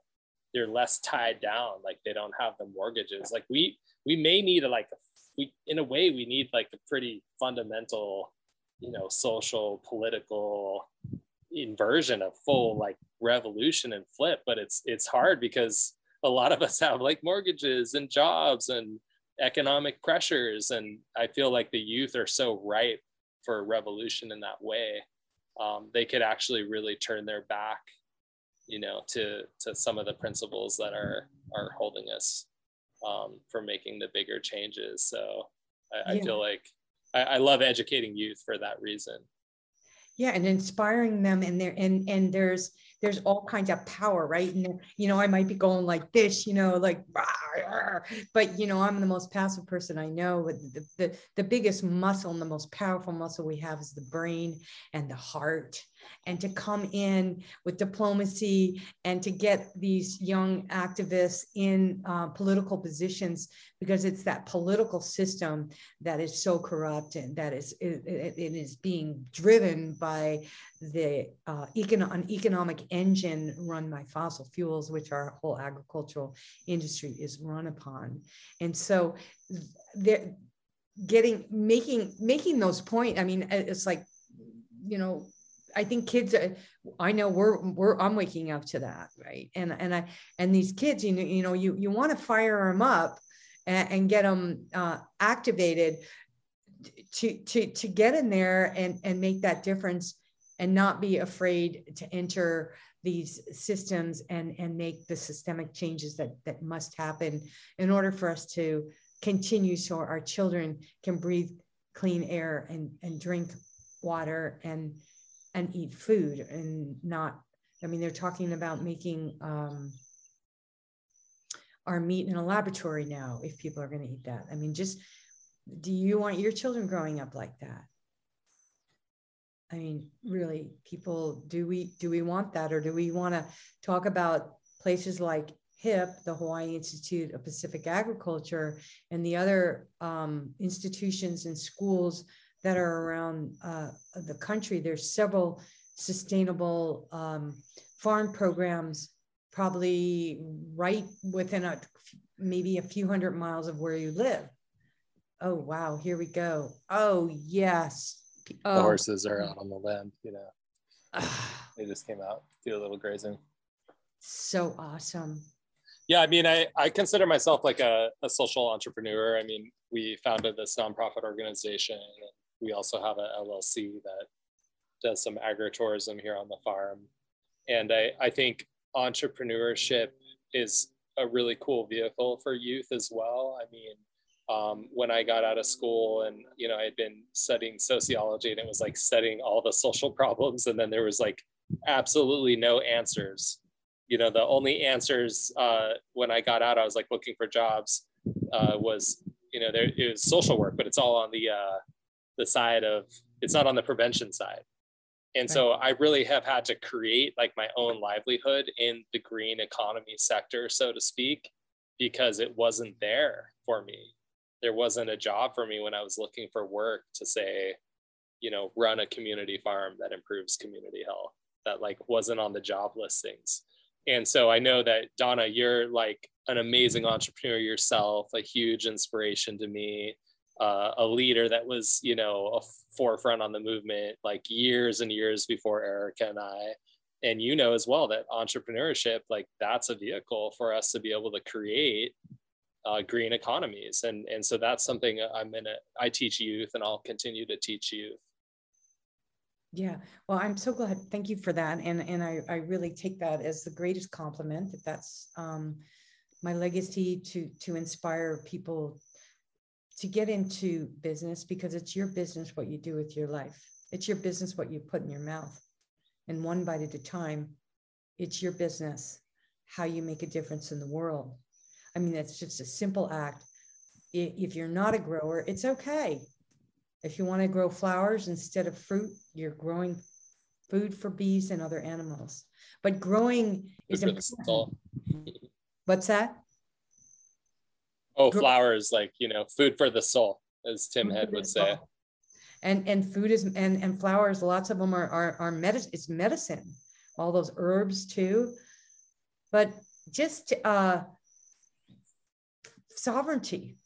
they're less tied down like they don't have the mortgages like we we may need a like we in a way we need like a pretty fundamental you know social political inversion of full like revolution and flip. But it's it's hard because a lot of us have like mortgages and jobs and economic pressures. And i feel like the youth are so ripe for revolution in that way. Um, they could actually really turn their back you know, to to some of the principles that are are holding us um, for making the bigger changes. So I, yeah. I feel like I, I love educating youth for that reason. Yeah, and inspiring them, and there and and there's there's all kinds of power, right? And you know, I might be going like this, you know, like, but you know, I'm the most passive person I know. The, the the biggest muscle and the most powerful muscle we have is the brain and the heart and to come in with diplomacy and to get these young activists in uh, political positions because it's that political system that is so corrupt and that is it, it is being driven by the uh, econ- an economic engine run by fossil fuels, which our whole agricultural industry is run upon. And so getting making making those point. I mean, it's like, you know, I think kids, uh, I know we're, we're, I'm waking up to that. Right. And, and I, and these kids, you know, you know, you, you want to fire them up and, and get them uh, activated to, to, to get in there and, and make that difference and not be afraid to enter these systems and, and make the systemic changes that, that must happen in order for us to continue so our children can breathe clean air and, and drink water and and eat food and not i mean they're talking about making um, our meat in a laboratory now if people are going to eat that. I mean just do you want your children growing up like that i mean really people do we do we want that or do we want to talk about places like HIP, the Hawaii Institute of Pacific Agriculture, and the other um, institutions and schools that are around uh, the country. There's several sustainable um, farm programs, probably right within a maybe a few hundred miles of where you live. Oh wow, here we go. Oh yes. Oh. The horses are out on the land, you know. they just came out, do a little grazing. So awesome. Yeah, I mean, I, I consider myself like a, a social entrepreneur. I mean, we founded this nonprofit organization we also have a LLC that does some agritourism here on the farm. And I, I think entrepreneurship is a really cool vehicle for youth as well. I mean, um, when I got out of school and, you know, I had been studying sociology and it was like studying all the social problems. And then there was like absolutely no answers. You know, the only answers uh, when I got out, I was like looking for jobs uh, was, you know, there it was social work, but it's all on the uh, the side of it's not on the prevention side and so i really have had to create like my own livelihood in the green economy sector so to speak because it wasn't there for me there wasn't a job for me when I was looking for work to say, you know, run a community farm that improves community health. That like wasn't on the job listings. And so I know that Donna, you're like an amazing entrepreneur yourself, a huge inspiration to me, uh, a leader that was, you know, a forefront on the movement like years and years before Erica and I. And you know as well that entrepreneurship, like that's a vehicle for us to be able to create uh, green economies. And, and so that's something I'm in a, I teach youth and I'll continue to teach youth. Yeah, well, I'm so glad. Thank you for that, and and I I really take that as the greatest compliment. That that's um, my legacy to to inspire people to get into business because it's your business what you do with your life. It's your business what you put in your mouth, and one bite at a time. It's your business how you make a difference in the world. I mean, that's just a simple act. If you're not a grower, it's okay. If you want to grow flowers instead of fruit, you're growing food for bees and other animals. But growing is important. What's that? Oh, flowers, like you know, food for the soul, as Tim food Head would say. And and food is and and flowers, lots of them are are, are medicine. It's medicine. All those herbs too. But just uh, sovereignty,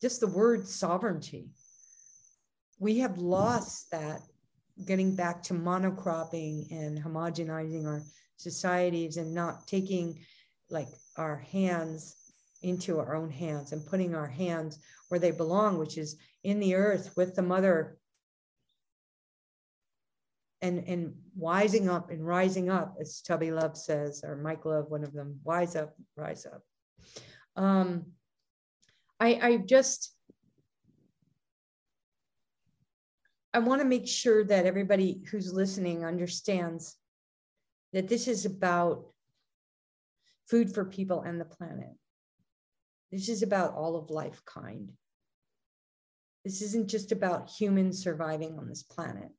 just the word sovereignty we have lost that getting back to monocropping and homogenizing our societies and not taking like our hands into our own hands and putting our hands where they belong, which is in the earth with the mother and and wising up and rising up, as Tubby Love says, or Mike Love, one of them, wise up, rise up. Um, I, I just I want to make sure that everybody who's listening understands that this is about food for people and the planet. This is about all of life kind. This isn't just about humans surviving on this planet.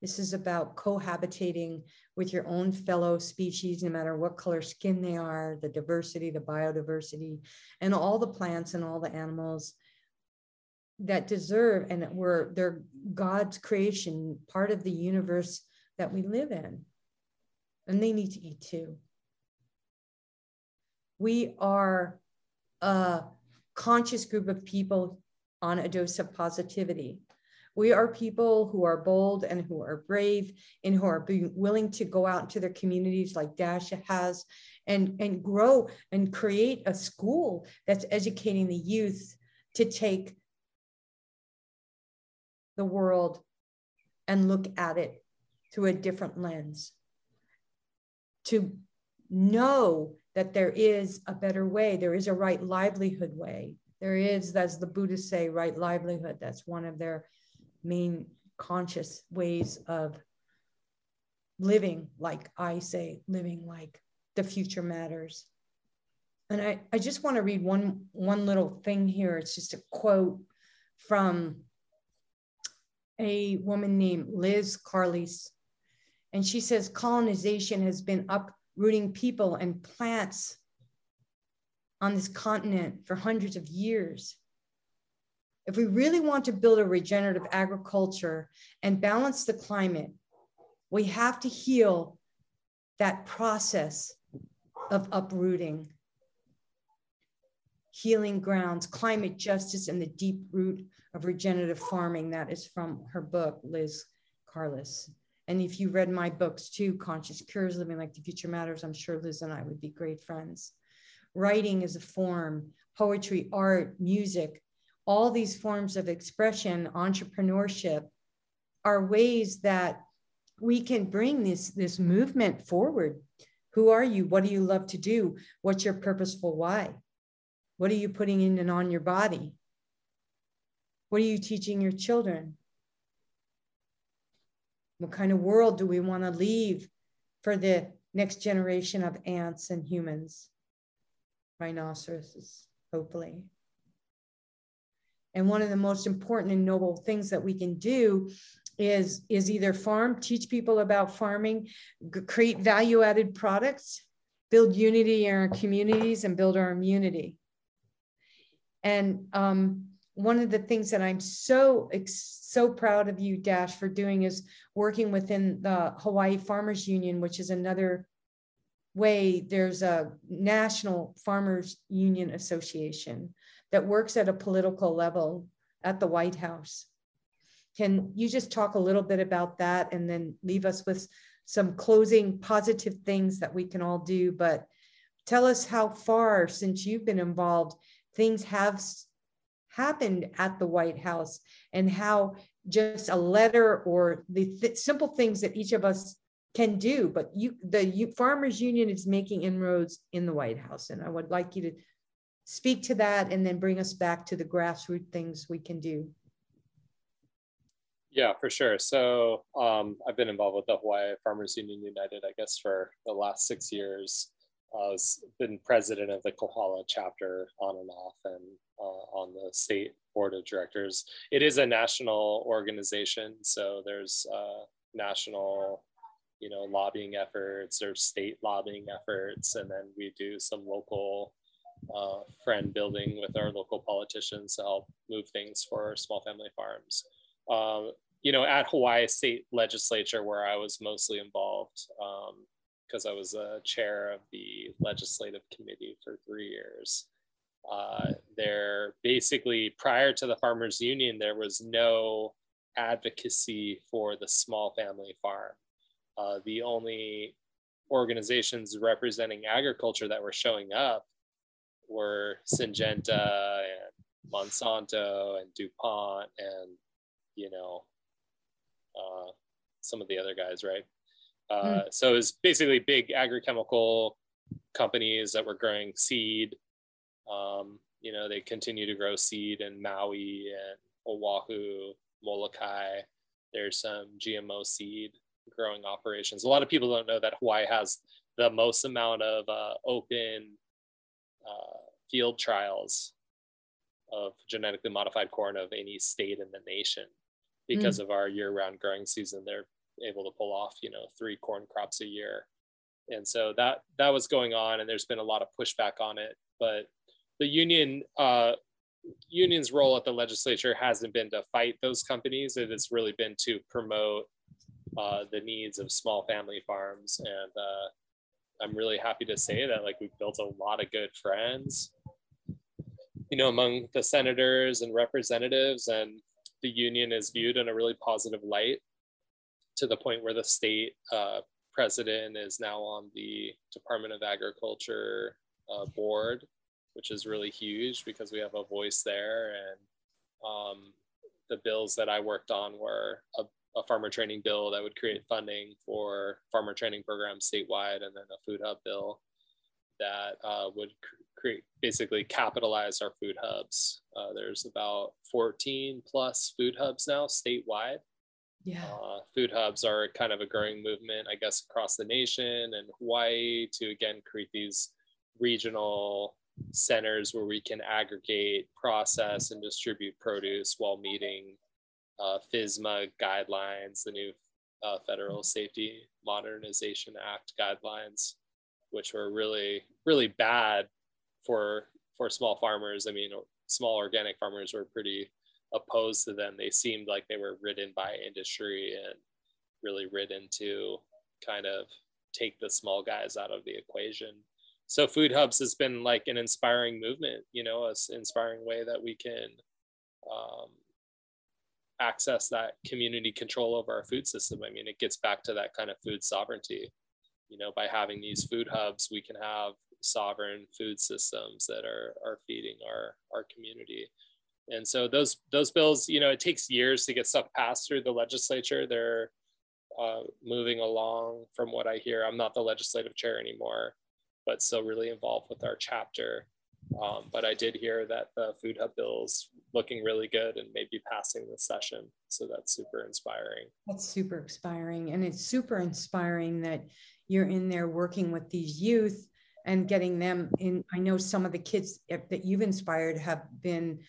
This is about cohabitating with your own fellow species, no matter what color skin they are, the diversity, the biodiversity, and all the plants and all the animals that deserve and we're they're God's creation, part of the universe that we live in. And they need to eat too. We are a conscious group of people on a dose of positivity. We are people who are bold and who are brave and who are willing to go out into their communities like Dasha has and, and grow and create a school that's educating the youth to take the world and look at it through a different lens. To know that there is a better way, there is a right livelihood way. There is, as the Buddhists say, right livelihood. That's one of their main conscious ways of living, like I say, living like the future matters. And I, I just want to read one, one little thing here. It's just a quote from a woman named Liz Carlisle. And she says colonization has been uprooting people and plants on this continent for hundreds of years. If we really want to build a regenerative agriculture and balance the climate, we have to heal that process of uprooting, healing grounds, climate justice, and the deep root of regenerative farming. That is from her book, Liz Carlisle. And if you read my books too, Conscious Cures, Living Like the Future Matters, I'm sure Liz and I would be great friends. Writing is a form, poetry, art, music, all these forms of expression, entrepreneurship are ways that we can bring this, this movement forward. Who are you? What do you love to do? What's your purposeful why? What are you putting in and on your body? What are you teaching your children? What kind of world do we want to leave for the next generation of ants and humans? Rhinoceroses, hopefully. And one of the most important and noble things that we can do is, is either farm, teach people about farming, create value added products, build unity in our communities, and build our immunity. And um, one of the things that I'm so so proud of you, Dash, for doing is working within the Hawaii Farmers Union, which is another way. There's a National Farmers Union Association that works at a political level at the White House. Can you just talk a little bit about that and then leave us with some closing positive things that we can all do? But tell us how far since you've been involved things have happened at the White House and how just a letter or the th- simple things that each of us can do. But you, the you, Farmers Union is making inroads in the White House, and I would like you to speak to that and then bring us back to the grassroots things we can do. Yeah, for sure. So um, I've been involved with the Hawaii Farmers Union United, I guess, for the last six years. I was been president of the Kohala chapter on and off, and uh, on the state board of directors. It is a national organization, so there's uh, national, you know, lobbying efforts. There's state lobbying efforts, and then we do some local uh, friend building with our local politicians to help move things for small family farms. Um, you know, at Hawaii State Legislature, where I was mostly involved, because um, I was a chair of the legislative committee for three years. Uh, there basically prior to the farmers union there was no advocacy for the small family farm uh, the only organizations representing agriculture that were showing up were syngenta and monsanto and dupont and you know uh, some of the other guys right mm. so it was basically big agrochemical companies that were growing seed um, you know, they continue to grow seed in Maui and Oahu, Molokai. There's some GMO seed growing operations. A lot of people don't know that Hawaii has the most amount of uh, open uh, field trials of genetically modified corn of any state in the nation because mm. of our year-round growing season. They're able to pull off, you know, three corn crops a year, and so that that was going on, and there's been a lot of pushback on it. But the union uh, union's role at the legislature hasn't been to fight those companies. It has really been to promote uh, the needs of small family farms. And uh, I'm really happy to say that like we've built a lot of good friends, you know, among the senators and representatives, and the union is viewed in a really positive light to the point where the state uh, president is now on the Department of Agriculture uh, board which is really huge because we have a voice there. And um, the bills that I worked on were a, a, farmer training bill that would create funding for farmer training programs statewide, and then a food hub bill that uh, would create basically capitalize our food hubs. Uh, there's about 14 plus food hubs now statewide. Yeah. Uh, food hubs are kind of a growing movement, I guess, across the nation and Hawaii to again create these regional centers where we can aggregate, process, and distribute produce while meeting uh, FSMA guidelines, the new uh, Federal Safety Modernization Act guidelines, which were really, really bad for for small farmers. I mean, small organic farmers were pretty opposed to them. They seemed like they were ridden by industry and really ridden to kind of take the small guys out of the equation so food hubs has been like an inspiring movement you know an inspiring way that we can um, access that community control over our food system. I mean it gets back to that kind of food sovereignty. You know by having these food hubs we can have sovereign food systems that are are feeding our our community. And so those those bills you know it takes years to get stuff passed through the legislature. They're uh, moving along from what i hear. I'm not the legislative chair anymore but still really involved with our chapter. Um, but I did hear that the Food Hub bill is looking really good and maybe passing this session. So that's super inspiring. That's super inspiring. And it's super inspiring that you're in there working with these youth and getting them in. I know some of the kids that you've inspired have been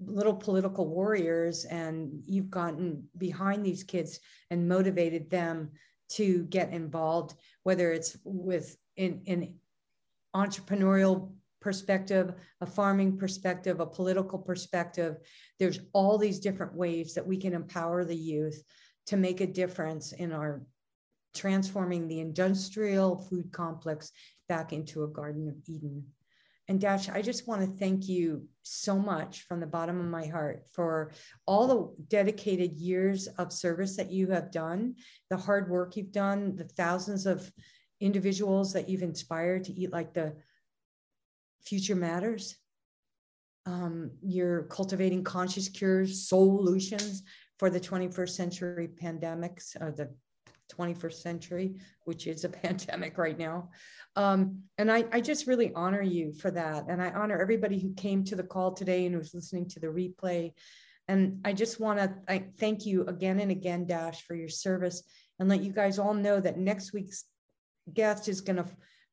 little political warriors, and you've gotten behind these kids and motivated them to get involved, whether it's with in, in entrepreneurial perspective, a farming perspective, a political perspective. There's all these different ways that we can empower the youth to make a difference in our transforming the industrial food complex back into a Garden of Eden. And Dash, I just want to thank you so much from the bottom of my heart for all the dedicated years of service that you have done, the hard work you've done, the thousands of individuals that you've inspired to eat like the future matters. Um, you're cultivating conscious cures, solutions for the 21st century pandemics, or the 21st century, which is a pandemic right now. Um, and I, I just really honor you for that. And I honor everybody who came to the call today and was listening to the replay. And I just want to thank you again and again, Dash, for your service and let you guys all know that next week's guest is going to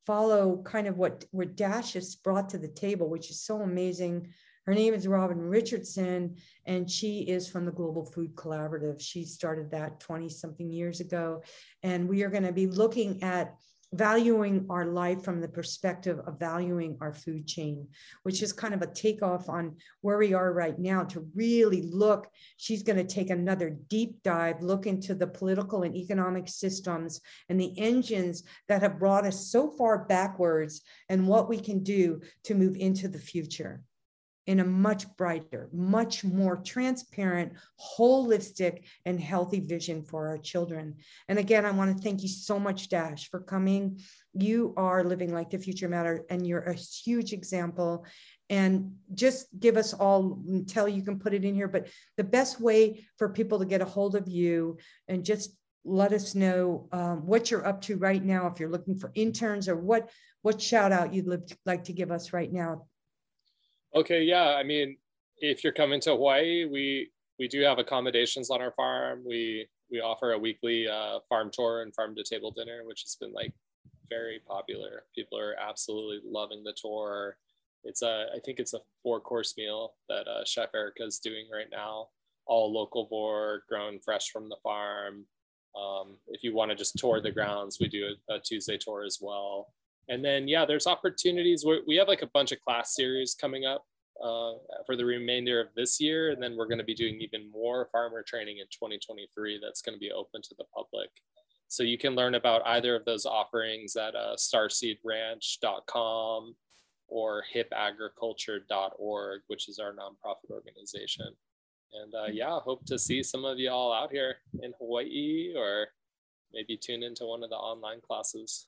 follow kind of what, what Dash has brought to the table, which is so amazing her name is Robin Richardson, and she is from the Global Food Collaborative. She started that 20 something years ago. And we are going to be looking at valuing our life from the perspective of valuing our food chain, which is kind of a takeoff on where we are right now to really look. She's going to take another deep dive, look into the political and economic systems and the engines that have brought us so far backwards and what we can do to move into the future in a much brighter, much more transparent, holistic, and healthy vision for our children. And again, I want to thank you so much, Dash, for coming. You are living like the future matter, and you're a huge example. And just give us all, tell you can put it in here, but the best way for people to get a hold of you and just let us know um, what you're up to right now if you're looking for interns or what what shout out you'd like to give us right now Okay, yeah. I mean, if you're coming to Hawaii, we we do have accommodations on our farm. We we offer a weekly uh, farm tour and farm to table dinner, which has been like very popular. People are absolutely loving the tour. It's a I think it's a four course meal that uh, Chef Erica is doing right now. All local grown fresh from the farm. Um, if you want to just tour the grounds, we do a, a Tuesday tour as well and then yeah there's opportunities. We have like a bunch of class series coming up uh, for the remainder of this year. And then we're going to be doing even more farmer training in 2023 that's going to be open to the public. So you can learn about either of those offerings at uh, starseedranch.com or hipagriculture.org which is our nonprofit organization. And uh, yeah hope to see some of you all out here in hawaii or maybe tune into one of the online classes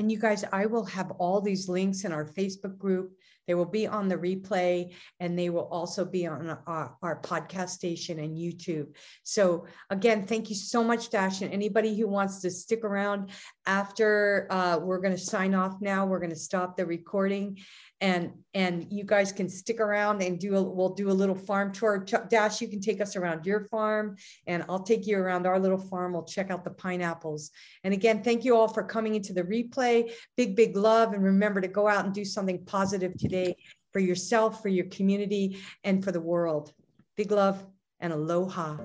and you guys, I will have all these links in our Facebook group. They will be on the replay and they will also be on our, our, podcast station and YouTube. So, again, thank you so much, Dash. And anybody who wants to stick around after uh, we're going to sign off now, we're going to stop the recording. And and you guys can stick around and do a we'll do a little farm tour. Dash you can take us around your farm and i'll take you around our little farm. We'll check out the pineapples. And again thank you all for coming into the replay. Big big love and remember to go out and do something positive today for yourself for your community and for the world. Big love and aloha